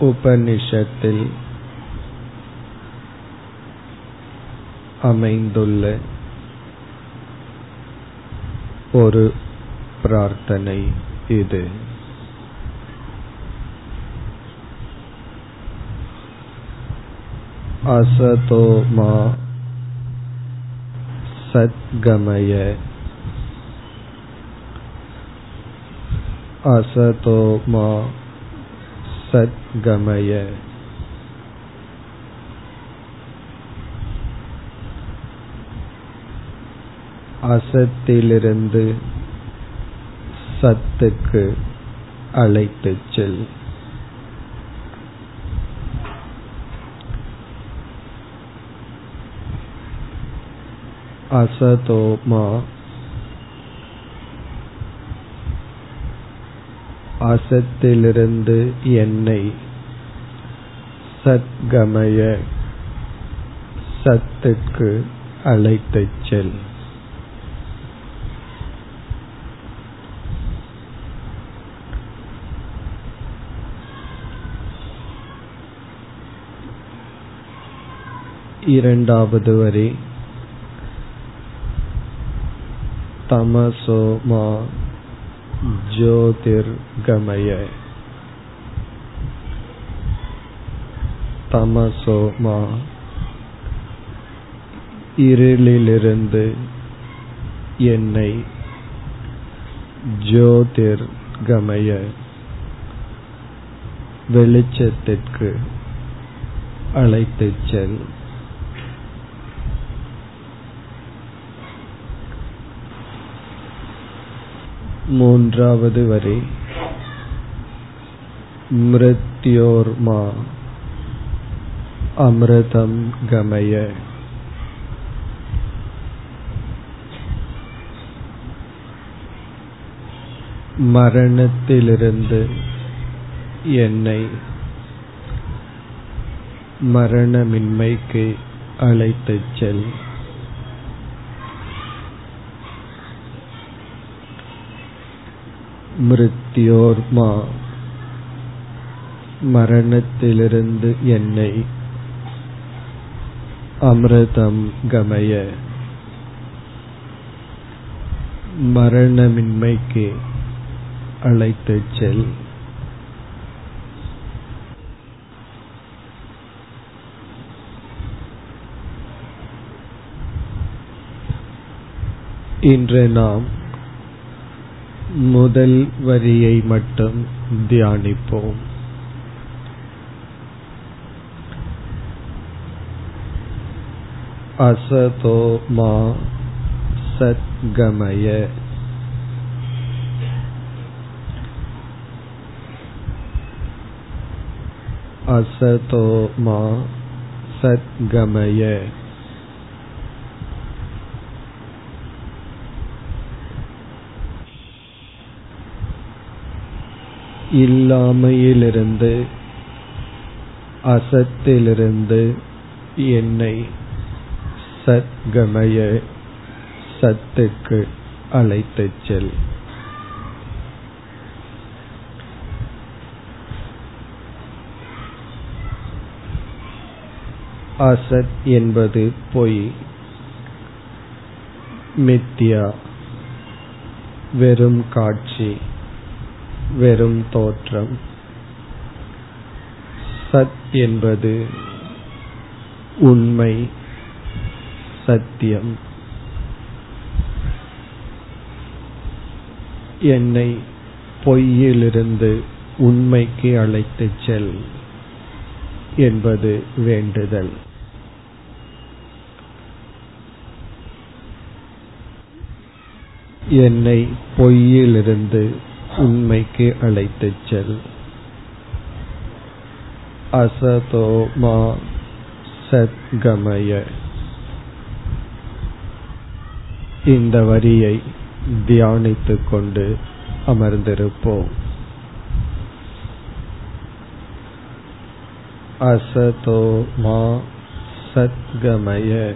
உபனிஷத்தில் அமைந்துள்ள ஒரு பிரார்த்தனை இது असतो मा सद्गमय असतो मा சத்கமய அசத்திலிருந்து சத்துக்கு அழைத்து செல். அசதோமா அசத்திலிருந்து என்னை சத்கமய சத்துக்கு அழைத்துச் செல். இரண்டாவது வரி. தமசோமா ज्योतिर्गमय தமசோ மா இருளிலிருந்து என்னை ஜோதிர் கமய வெளிச்சத்திற்கு அழைத்துச் செல் மூன்றாவது வரி. மிருத்யோர்மா அமிர்தம் கமய. மரணத்திலிருந்து என்னை மரணமின்மைக்கு அழைத்துச் செல். மிருத்யோர்மா. மரணத்திலிருந்து என்னை அமிர்தம் கமய. மரணமின்மைக்கு அழைத்துச் செல். இன்று நாம் முதல் வரியை மட்டும் தியானிப்போம். அசதோ மா சத்கமய. அசதோ மா சத்கமய. இல்லாமையிலிருந்து அசத்திலிருந்து என்னை சத்கமய சத்துக்கு அழைத்துச் செல். அசத் என்பது பொய் மித்யா வெறும் காட்சி. வெறும் தோற்றம். சத் என்பது உண்மை சத்தியம். என்னை பொய்யிலிருந்து உண்மைக்கு அழைத்துச் செல் என்பது வேண்டுதல். என்னை பொய்யிலிருந்து உண்மைக்கு அழைத்துச் செல். அசதோ மா சத்கமய. இந்த வரியை தியானித்துக் கொண்டு அமர்ந்திருப்போம். அசதோ மா சத்கமய.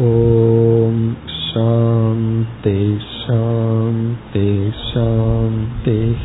ॐ शान्ति शान्ति शान्तिः